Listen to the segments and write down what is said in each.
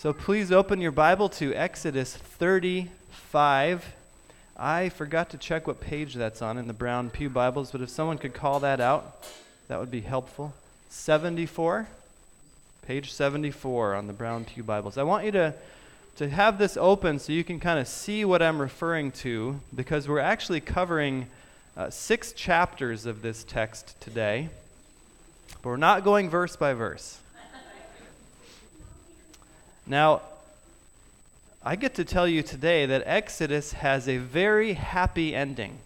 So please open your Bible to Exodus 35. I forgot to check what page that's on in the Brown Pew Bibles, but if someone could call that out, that would be helpful. 74? Page 74 on the Brown Pew Bibles. I want you to, to have this open so you can kind of see what I'm referring to, because we're actually covering uh, six chapters of this text today, but we're not going verse by verse. Now, I get to tell you today that Exodus has a very happy ending.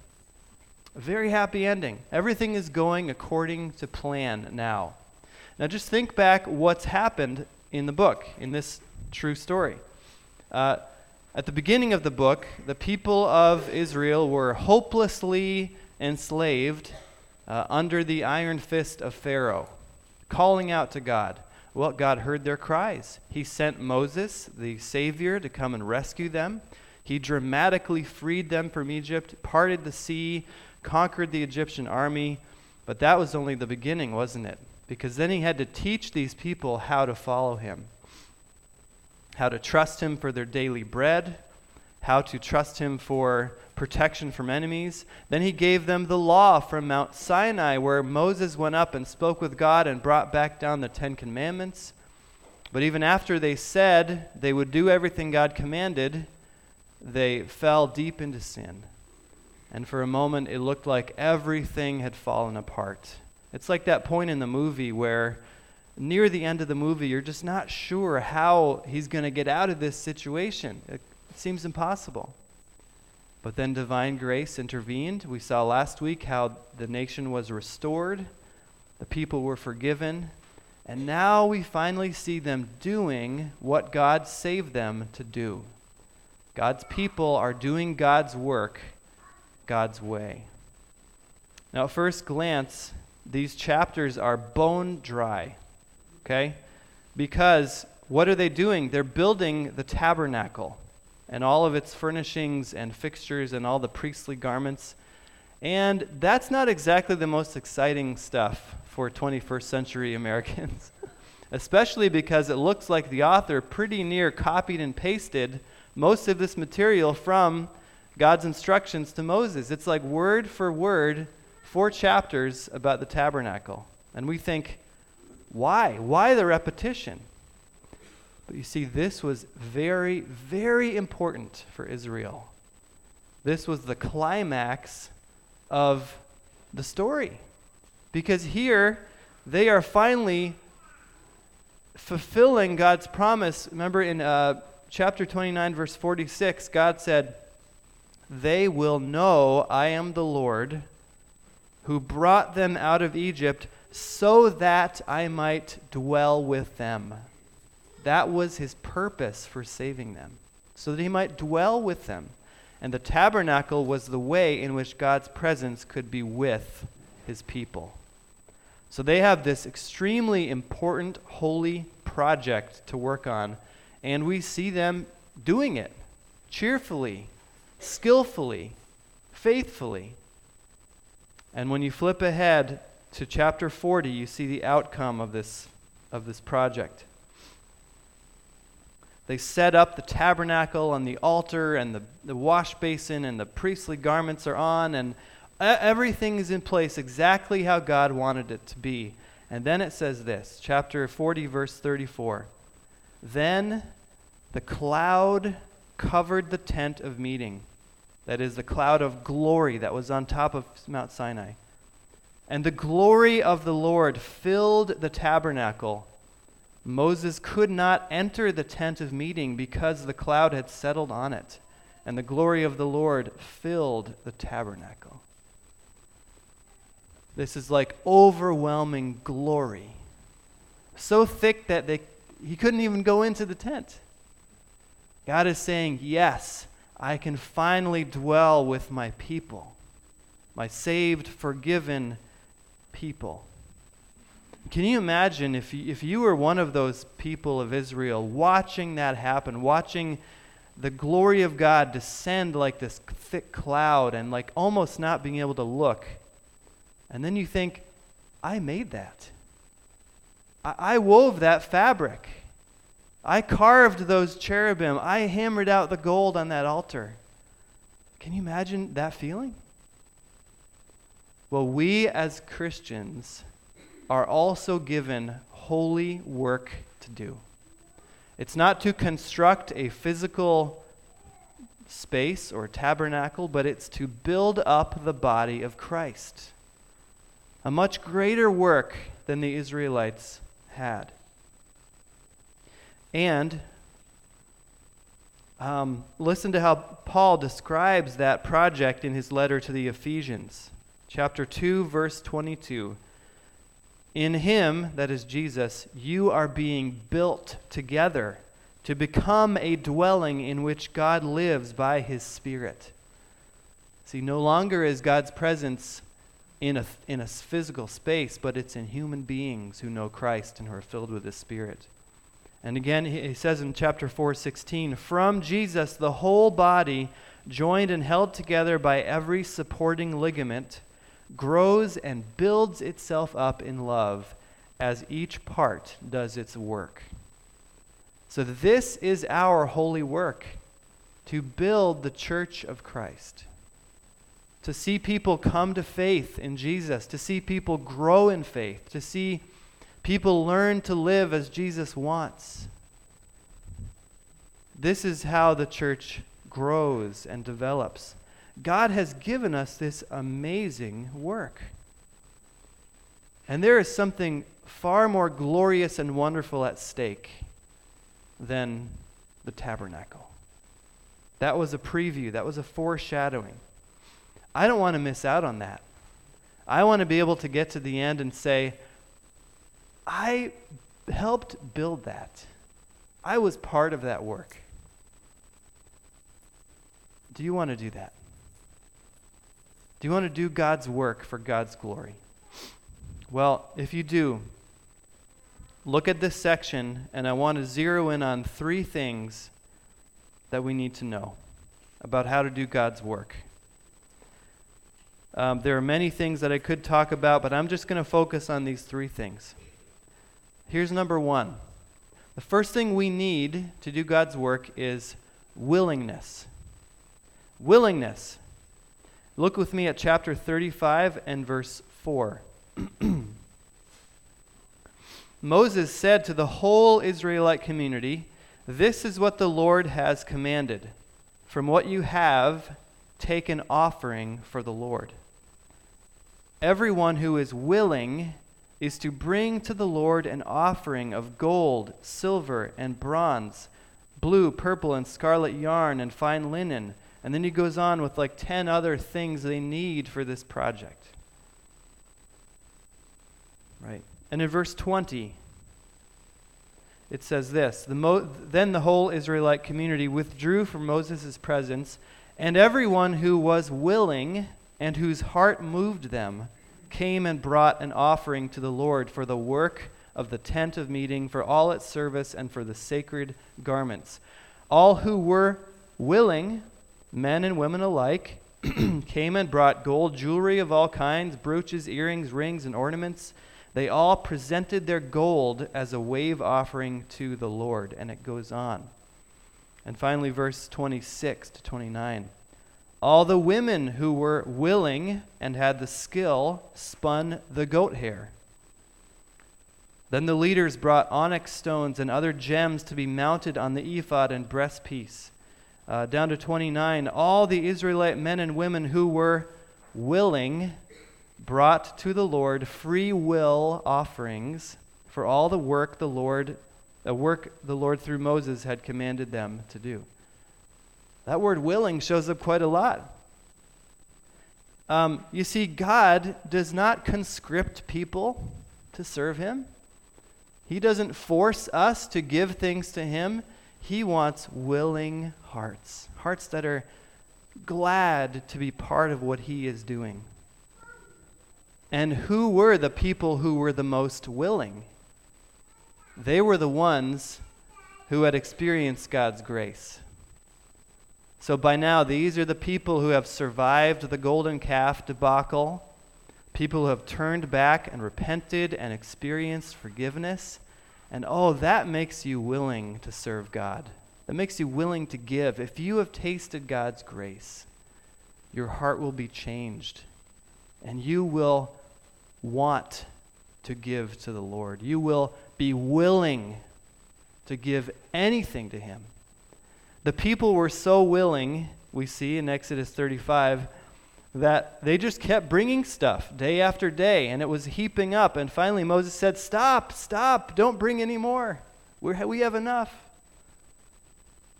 A very happy ending. Everything is going according to plan now. Now, just think back what's happened in the book, in this true story. Uh, at the beginning of the book, the people of Israel were hopelessly enslaved uh, under the iron fist of Pharaoh, calling out to God. Well, God heard their cries. He sent Moses, the Savior, to come and rescue them. He dramatically freed them from Egypt, parted the sea, conquered the Egyptian army. But that was only the beginning, wasn't it? Because then he had to teach these people how to follow him, how to trust him for their daily bread, how to trust him for protection from enemies. Then he gave them the law from Mount Sinai, where Moses went up and spoke with God and brought back down the Ten Commandments. But even after they said they would do everything God commanded, they fell deep into sin. And for a moment, it looked like everything had fallen apart. It's like that point in the movie where, near the end of the movie, you're just not sure how he's going to get out of this situation. Seems impossible. But then divine grace intervened. We saw last week how the nation was restored, the people were forgiven, and now we finally see them doing what God saved them to do. God's people are doing God's work God's way. Now, at first glance, these chapters are bone dry, okay? Because what are they doing? They're building the tabernacle and all of its furnishings and fixtures and all the priestly garments. And that's not exactly the most exciting stuff for 21st century Americans, especially because it looks like the author pretty near copied and pasted most of this material from God's instructions to Moses. It's like word for word, four chapters about the tabernacle. And we think, why? Why the repetition? But you see, this was very, very important for Israel. This was the climax of the story. Because here, they are finally fulfilling God's promise. Remember in uh, chapter 29, verse 46, God said, They will know I am the Lord who brought them out of Egypt so that I might dwell with them. That was his purpose for saving them, so that he might dwell with them. And the tabernacle was the way in which God's presence could be with his people. So they have this extremely important, holy project to work on, and we see them doing it cheerfully, skillfully, faithfully. And when you flip ahead to chapter 40, you see the outcome of this, of this project. They set up the tabernacle and the altar and the, the wash basin and the priestly garments are on and everything is in place exactly how God wanted it to be. And then it says this, chapter 40 verse 34. Then the cloud covered the tent of meeting. That is the cloud of glory that was on top of Mount Sinai. And the glory of the Lord filled the tabernacle Moses could not enter the tent of meeting because the cloud had settled on it, and the glory of the Lord filled the tabernacle. This is like overwhelming glory. So thick that they, he couldn't even go into the tent. God is saying, Yes, I can finally dwell with my people, my saved, forgiven people. Can you imagine if you, if you were one of those people of Israel watching that happen, watching the glory of God descend like this thick cloud and like almost not being able to look? And then you think, I made that. I, I wove that fabric. I carved those cherubim. I hammered out the gold on that altar. Can you imagine that feeling? Well, we as Christians are also given holy work to do. It's not to construct a physical space or tabernacle, but it's to build up the body of Christ. A much greater work than the Israelites had. And um, listen to how Paul describes that project in his letter to the Ephesians, chapter 2, verse 22. In him, that is Jesus, you are being built together to become a dwelling in which God lives by his Spirit. See, no longer is God's presence in a, in a physical space, but it's in human beings who know Christ and who are filled with his Spirit. And again, he says in chapter 4:16, "From Jesus the whole body, joined and held together by every supporting ligament, grows and builds itself up in love as each part does its work." So this is our holy work to build the church of Christ. To see people come to faith in Jesus, to see people grow in faith, to see People learn to live as Jesus wants. This is how the church grows and develops. God has given us this amazing work. And there is something far more glorious and wonderful at stake than the tabernacle. That was a preview, that was a foreshadowing. I don't want to miss out on that. I want to be able to get to the end and say, I helped build that. I was part of that work. Do you want to do that? Do you want to do God's work for God's glory? Well, if you do, look at this section, and I want to zero in on three things that we need to know about how to do God's work. Um, there are many things that I could talk about, but I'm just going to focus on these three things. Here's number one the first thing we need to do God's work is willingness. Willingness. Look with me at chapter 35 and verse 4. Moses said to the whole Israelite community, This is what the Lord has commanded. From what you have, take an offering for the Lord. Everyone who is willing is to bring to the Lord an offering of gold, silver, and bronze, blue, purple, and scarlet yarn, and fine linen. And then he goes on with like 10 other things they need for this project. Right? And in verse 20, it says this the Mo- Then the whole Israelite community withdrew from Moses' presence, and everyone who was willing and whose heart moved them came and brought an offering to the Lord for the work of the tent of meeting, for all its service, and for the sacred garments. All who were willing, men and women alike, came and brought gold jewelry of all kinds, brooches, earrings, rings, and ornaments. They all presented their gold as a wave offering to the Lord. And it goes on. And finally, verse 26 to 29. All the women who were willing and had the skill spun the goat hair. Then the leaders brought onyx stones and other gems to be mounted on the ephod and breastpiece. Uh, down to 29, all the Israelite men and women who were willing brought to the Lord free will offerings for all the work the Lord, the work the Lord through Moses had commanded them to do. That word willing shows up quite a lot. Um, you see, God does not conscript people to serve Him. He doesn't force us to give things to Him. He wants willing hearts, hearts that are glad to be part of what He is doing. And who were the people who were the most willing? They were the ones who had experienced God's grace. So by now, these are the people who have survived the golden calf debacle, people who have turned back and repented and experienced forgiveness. And oh, that makes you willing to serve God. That makes you willing to give. If you have tasted God's grace, your heart will be changed. And you will want to give to the Lord. You will be willing to give anything to Him. The people were so willing, we see in Exodus 35, that they just kept bringing stuff day after day, and it was heaping up. And finally, Moses said, Stop, stop, don't bring any more. We're, we have enough.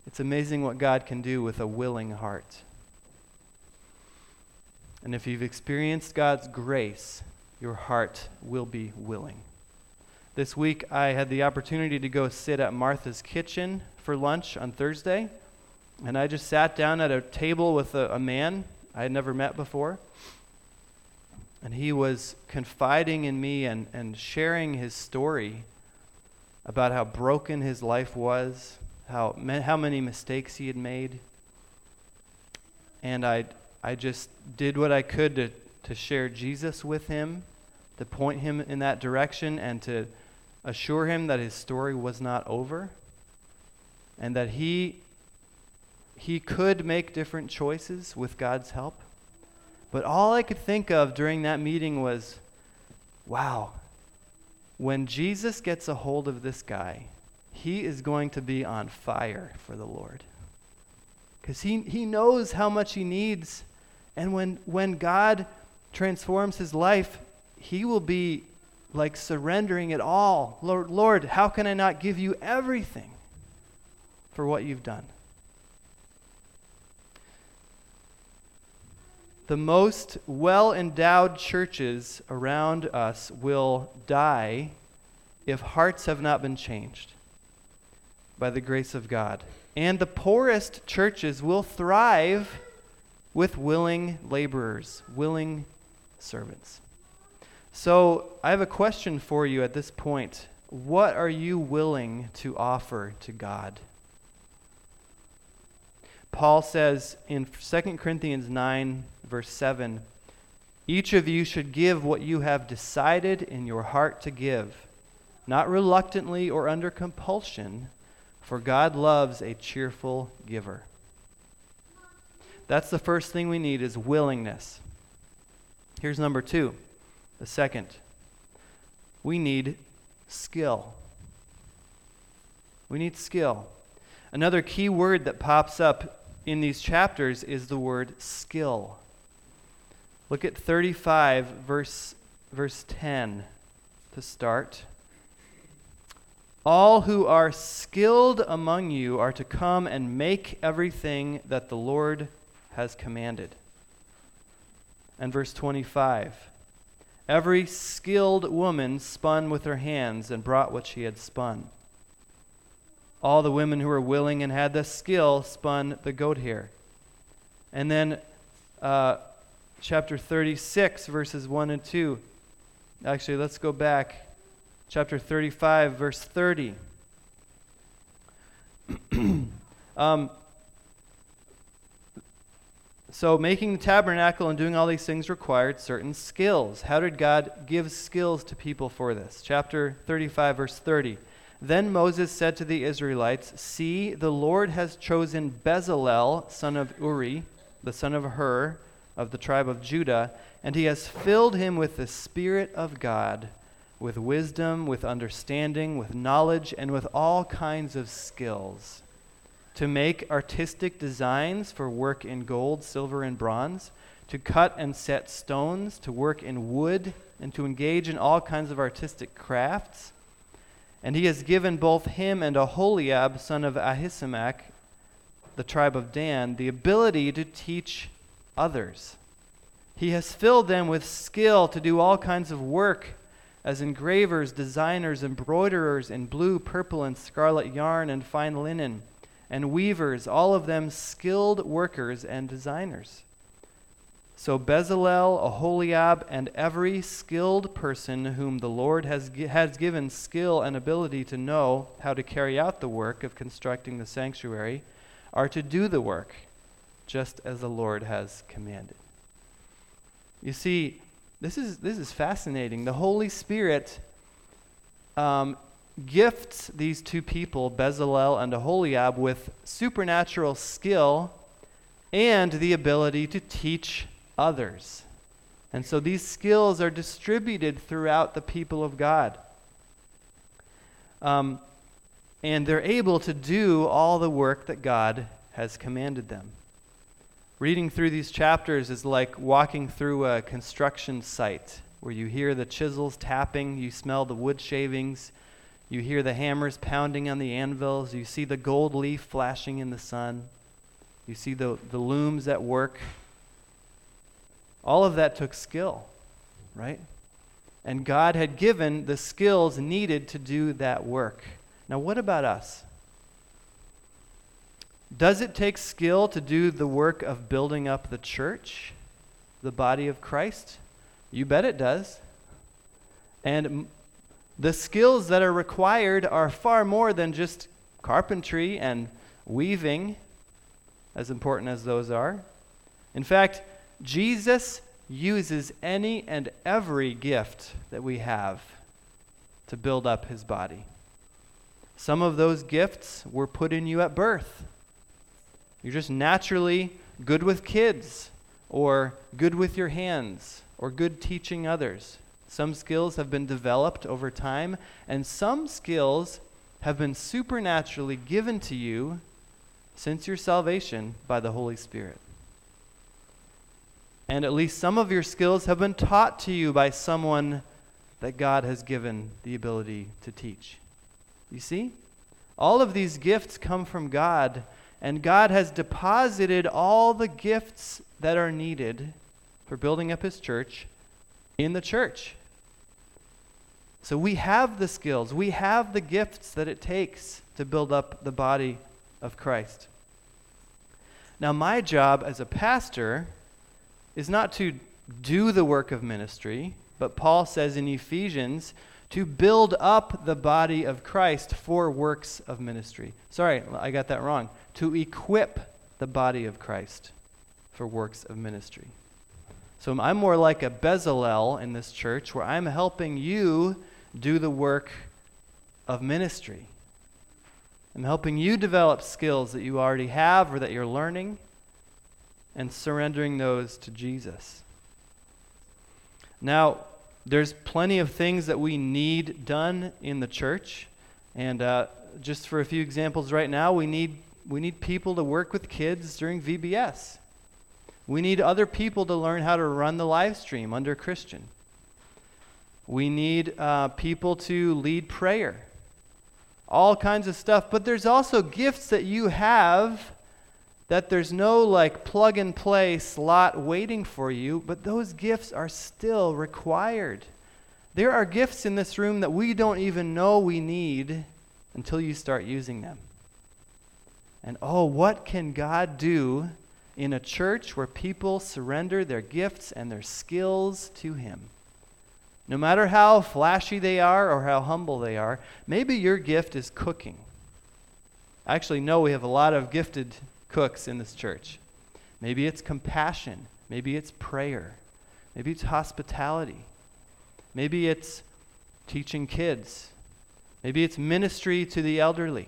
It's amazing what God can do with a willing heart. And if you've experienced God's grace, your heart will be willing. This week, I had the opportunity to go sit at Martha's Kitchen for lunch on Thursday. And I just sat down at a table with a, a man I had never met before. And he was confiding in me and, and sharing his story about how broken his life was, how, how many mistakes he had made. And I, I just did what I could to, to share Jesus with him, to point him in that direction, and to assure him that his story was not over and that he he could make different choices with God's help. But all I could think of during that meeting was wow, when Jesus gets a hold of this guy, he is going to be on fire for the Lord. Because he, he knows how much he needs. And when, when God transforms his life, he will be like surrendering it all. Lord, Lord, how can I not give you everything for what you've done? The most well endowed churches around us will die if hearts have not been changed by the grace of God. And the poorest churches will thrive with willing laborers, willing servants. So I have a question for you at this point. What are you willing to offer to God? Paul says in 2 Corinthians 9, verse 7 Each of you should give what you have decided in your heart to give, not reluctantly or under compulsion, for God loves a cheerful giver. That's the first thing we need is willingness. Here's number two the second, we need skill. We need skill. Another key word that pops up in these chapters is the word skill. Look at 35, verse, verse 10 to start. All who are skilled among you are to come and make everything that the Lord has commanded. And verse 25 Every skilled woman spun with her hands and brought what she had spun. All the women who were willing and had the skill spun the goat hair. And then uh, chapter 36, verses 1 and 2. Actually, let's go back. Chapter 35, verse 30. um, so, making the tabernacle and doing all these things required certain skills. How did God give skills to people for this? Chapter 35, verse 30. Then Moses said to the Israelites, See, the Lord has chosen Bezalel, son of Uri, the son of Hur, of the tribe of Judah, and he has filled him with the Spirit of God, with wisdom, with understanding, with knowledge, and with all kinds of skills to make artistic designs for work in gold, silver, and bronze, to cut and set stones, to work in wood, and to engage in all kinds of artistic crafts. And he has given both him and Aholiab, son of Ahisamach, the tribe of Dan, the ability to teach others. He has filled them with skill to do all kinds of work as engravers, designers, embroiderers in blue, purple, and scarlet yarn and fine linen and weavers, all of them skilled workers and designers. So Bezalel, Aholiab, and every skilled person whom the Lord has, has given skill and ability to know how to carry out the work of constructing the sanctuary are to do the work, just as the Lord has commanded. You see, this is, this is fascinating. The Holy Spirit um, gifts these two people, Bezalel and Aholiab, with supernatural skill and the ability to teach others. And so these skills are distributed throughout the people of God. Um, and they're able to do all the work that God has commanded them. Reading through these chapters is like walking through a construction site where you hear the chisels tapping, you smell the wood shavings, you hear the hammers pounding on the anvils, you see the gold leaf flashing in the sun, you see the, the looms at work. All of that took skill, right? And God had given the skills needed to do that work. Now, what about us? Does it take skill to do the work of building up the church, the body of Christ? You bet it does. And the skills that are required are far more than just carpentry and weaving, as important as those are. In fact, Jesus uses any and every gift that we have to build up his body. Some of those gifts were put in you at birth. You're just naturally good with kids, or good with your hands, or good teaching others. Some skills have been developed over time, and some skills have been supernaturally given to you since your salvation by the Holy Spirit. And at least some of your skills have been taught to you by someone that God has given the ability to teach. You see? All of these gifts come from God and God has deposited all the gifts that are needed for building up His church in the church. So we have the skills, we have the gifts that it takes to build up the body of Christ. Now, my job as a pastor is not to do the work of ministry, but Paul says in Ephesians, to build up the body of Christ for works of ministry. Sorry, I got that wrong. To equip the body of Christ for works of ministry. So I'm more like a Bezalel in this church where I'm helping you do the work of ministry. I'm helping you develop skills that you already have or that you're learning and surrendering those to Jesus. Now, there's plenty of things that we need done in the church. And uh, just for a few examples right now, we need, we need people to work with kids during VBS. We need other people to learn how to run the live stream under Christian. We need uh, people to lead prayer. All kinds of stuff. But there's also gifts that you have that there's no like plug and play slot waiting for you, but those gifts are still required. There are gifts in this room that we don't even know we need until you start using them. And oh, what can God do in a church where people surrender their gifts and their skills to Him? No matter how flashy they are or how humble they are, maybe your gift is cooking. I actually know we have a lot of gifted cooks in this church. Maybe it's compassion. Maybe it's prayer. Maybe it's hospitality. Maybe it's teaching kids. Maybe it's ministry to the elderly.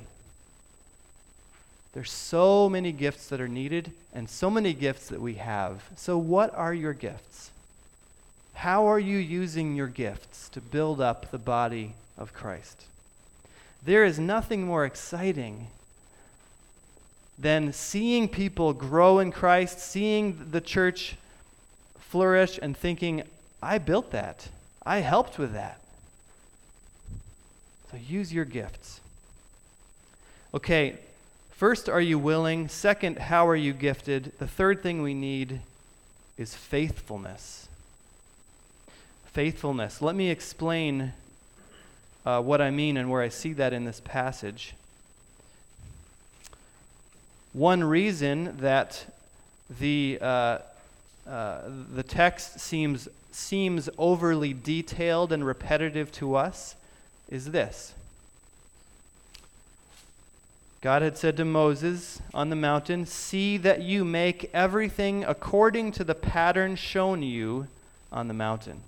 There's so many gifts that are needed and so many gifts that we have. So, what are your gifts? How are you using your gifts to build up the body of Christ? There is nothing more exciting than seeing people grow in Christ, seeing the church flourish, and thinking, I built that. I helped with that. So use your gifts. Okay, first, are you willing? Second, how are you gifted? The third thing we need is faithfulness. Faithfulness. Let me explain uh, what I mean and where I see that in this passage. One reason that the, uh, uh, the text seems, seems overly detailed and repetitive to us is this God had said to Moses on the mountain, See that you make everything according to the pattern shown you on the mountain.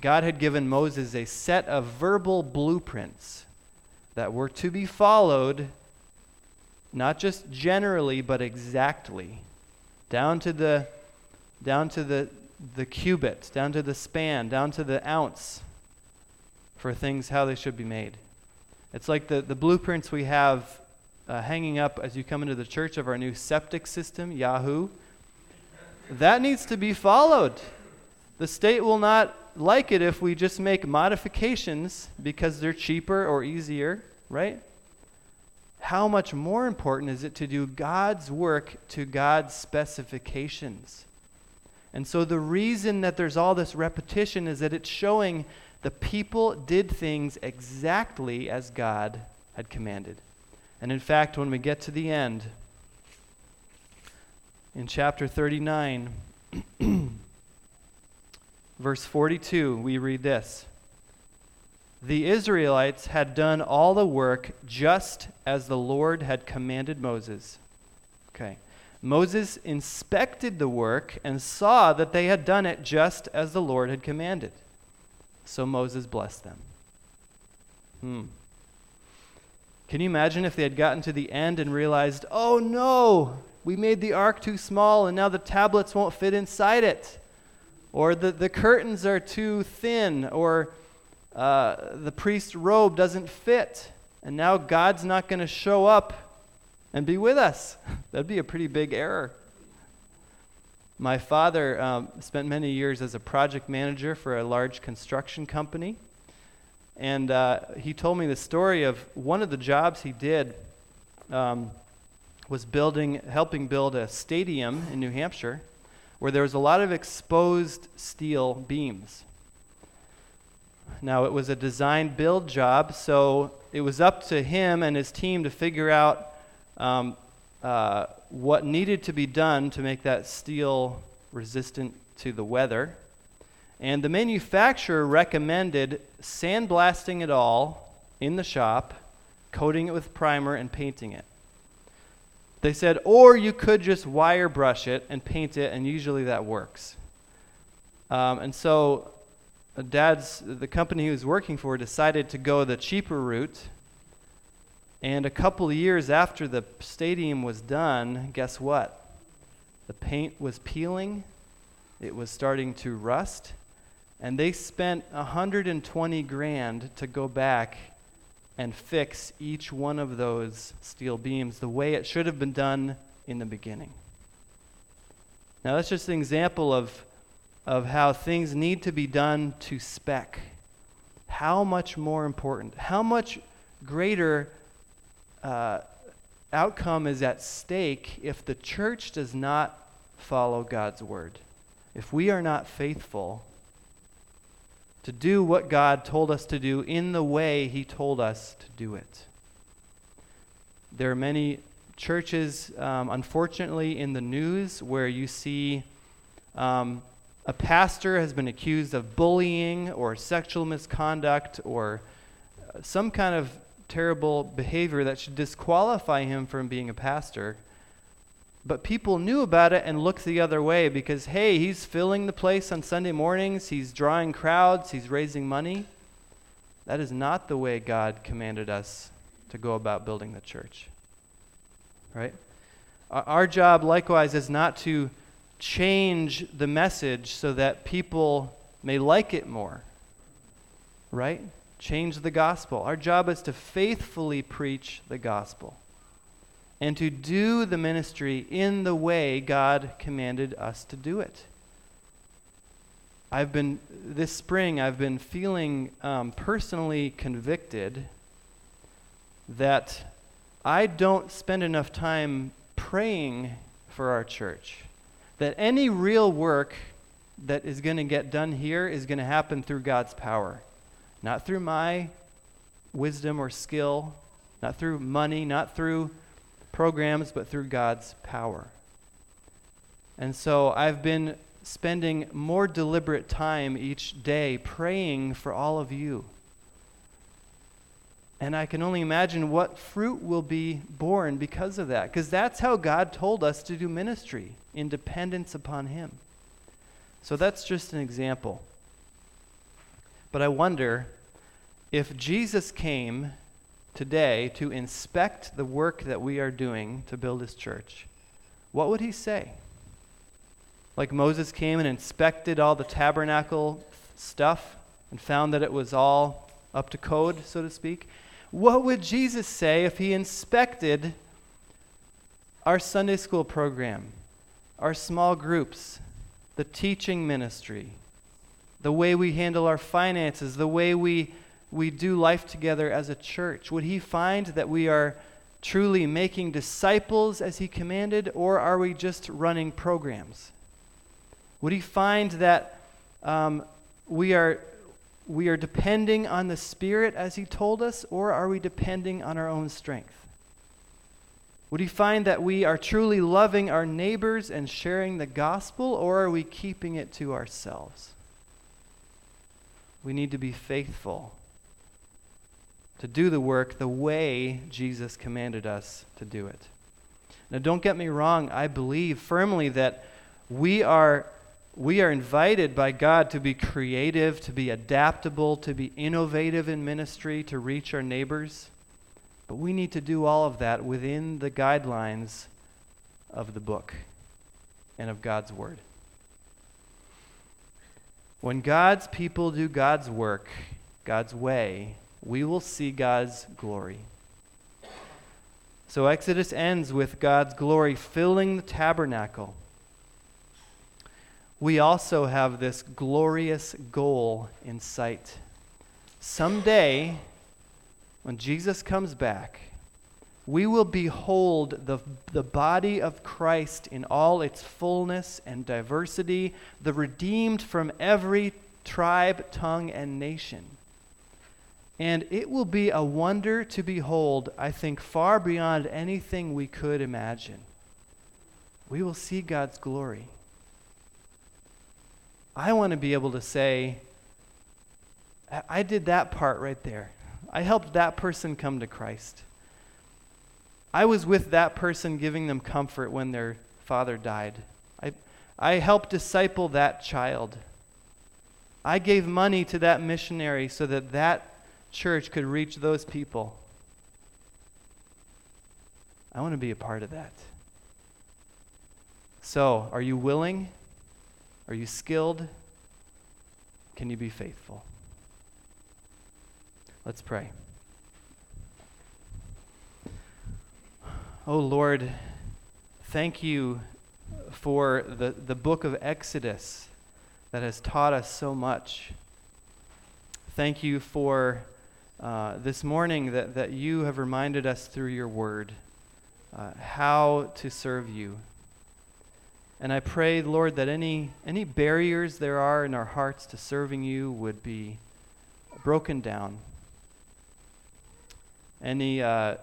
God had given Moses a set of verbal blueprints that were to be followed, not just generally, but exactly, down to the, down to the, the cubit, down to the span, down to the ounce for things how they should be made. It's like the, the blueprints we have uh, hanging up as you come into the church of our new septic system, Yahoo. That needs to be followed. The state will not like it if we just make modifications because they're cheaper or easier, right? How much more important is it to do God's work to God's specifications? And so the reason that there's all this repetition is that it's showing the people did things exactly as God had commanded. And in fact, when we get to the end, in chapter 39, verse 42, we read this The Israelites had done all the work just as the Lord had commanded Moses. Okay. Moses inspected the work and saw that they had done it just as the Lord had commanded. So Moses blessed them. Hmm. Can you imagine if they had gotten to the end and realized, oh no, we made the ark too small and now the tablets won't fit inside it? Or the, the curtains are too thin, or uh, the priest's robe doesn't fit, and now God's not going to show up and be with us. That'd be a pretty big error. My father um, spent many years as a project manager for a large construction company. And uh, he told me the story of one of the jobs he did um, was building, helping build a stadium in New Hampshire where there was a lot of exposed steel beams. Now, it was a design build job, so it was up to him and his team to figure out um, uh, what needed to be done to make that steel resistant to the weather. And the manufacturer recommended sandblasting it all in the shop, coating it with primer, and painting it. They said, or you could just wire brush it and paint it, and usually that works. Um, and so, Dad's the company he was working for decided to go the cheaper route and a couple years after the stadium was done, guess what? The paint was peeling, it was starting to rust, and they spent 120 grand to go back and fix each one of those steel beams the way it should have been done in the beginning. Now, that's just an example of, of how things need to be done to spec. How much more important, how much greater uh, outcome is at stake if the church does not follow God's word. If we are not faithful to do what God told us to do in the way He told us to do it. There are many churches, um, unfortunately, in the news where you see um, a pastor has been accused of bullying or sexual misconduct or uh, some kind of terrible behavior that should disqualify him from being a pastor. But people knew about it and looked the other way because, hey, he's filling the place on Sunday mornings, he's drawing crowds, he's raising money. That is not the way God commanded us to go about building the church. Right? Our job, likewise, is not to change the message so that people may like it more. Right? change the gospel. Our job is to faithfully preach the gospel and to do the ministry in the way God commanded us to do it. I've been, this spring, I've been feeling um, personally convicted that I don't spend enough time praying for our church. That any real work that is going to get done here is going to happen through God's power. Not through my wisdom or skill, not through money, not through programs, but through God's power. And so I've been spending more deliberate time each day praying for all of you. And I can only imagine what fruit will be born because of that, because that's how God told us to do ministry in dependence upon Him. So that's just an example. But I wonder if Jesus came today to inspect the work that we are doing to build his church, what would he say? Like Moses came and inspected all the tabernacle stuff and found that it was all up to code, so to speak. What would Jesus say if he inspected our Sunday school program, our small groups, the teaching ministry, the way we handle our finances, the way we, we do life together as a church? Would he find that we are truly making disciples as he commanded, or are we just running programs? Would he find that um, we, are, we are depending on the Spirit as he told us, or are we depending on our own strength? Would he find that we are truly loving our neighbors and sharing the gospel, or are we keeping it to ourselves? We need to be faithful to do the work the way Jesus commanded us to do it. Now, don't get me wrong, I believe firmly that we are, we are invited by God to be creative, to be adaptable, to be innovative in ministry, to reach our neighbors. But we need to do all of that within the guidelines of the book and of God's Word. When God's people do God's work, God's way, we will see God's glory. So Exodus ends with God's glory filling the tabernacle. We also have this glorious goal in sight. Someday, when Jesus comes back, we will behold the, the body of Christ in all its fullness and diversity, the redeemed from every tribe, tongue, and nation. And it will be a wonder to behold, I think, far beyond anything we could imagine. We will see God's glory. I want to be able to say, I did that part right there. I helped that person come to Christ. I was with that person giving them comfort when their father died. I, I helped disciple that child. I gave money to that missionary so that that church could reach those people. I want to be a part of that. So, are you willing? Are you skilled? Can you be faithful? Let's pray. Oh Lord, thank you for the, the book of Exodus that has taught us so much. Thank you for uh, this morning that, that you have reminded us through your word uh, how to serve you. And I pray, Lord, that any, any barriers there are in our hearts to serving you would be broken down. Any, uh,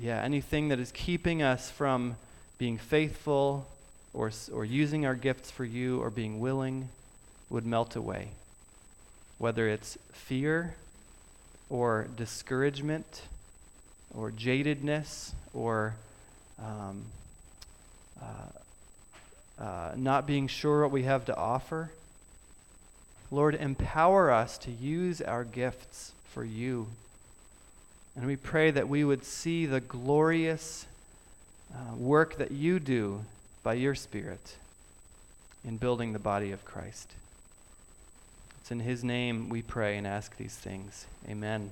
yeah, anything that is keeping us from being faithful or, or using our gifts for you or being willing would melt away. Whether it's fear or discouragement or jadedness or um, uh, uh, not being sure what we have to offer. Lord, empower us to use our gifts for you. And we pray that we would see the glorious uh, work that you do by your Spirit in building the body of Christ. It's in His name we pray and ask these things. Amen.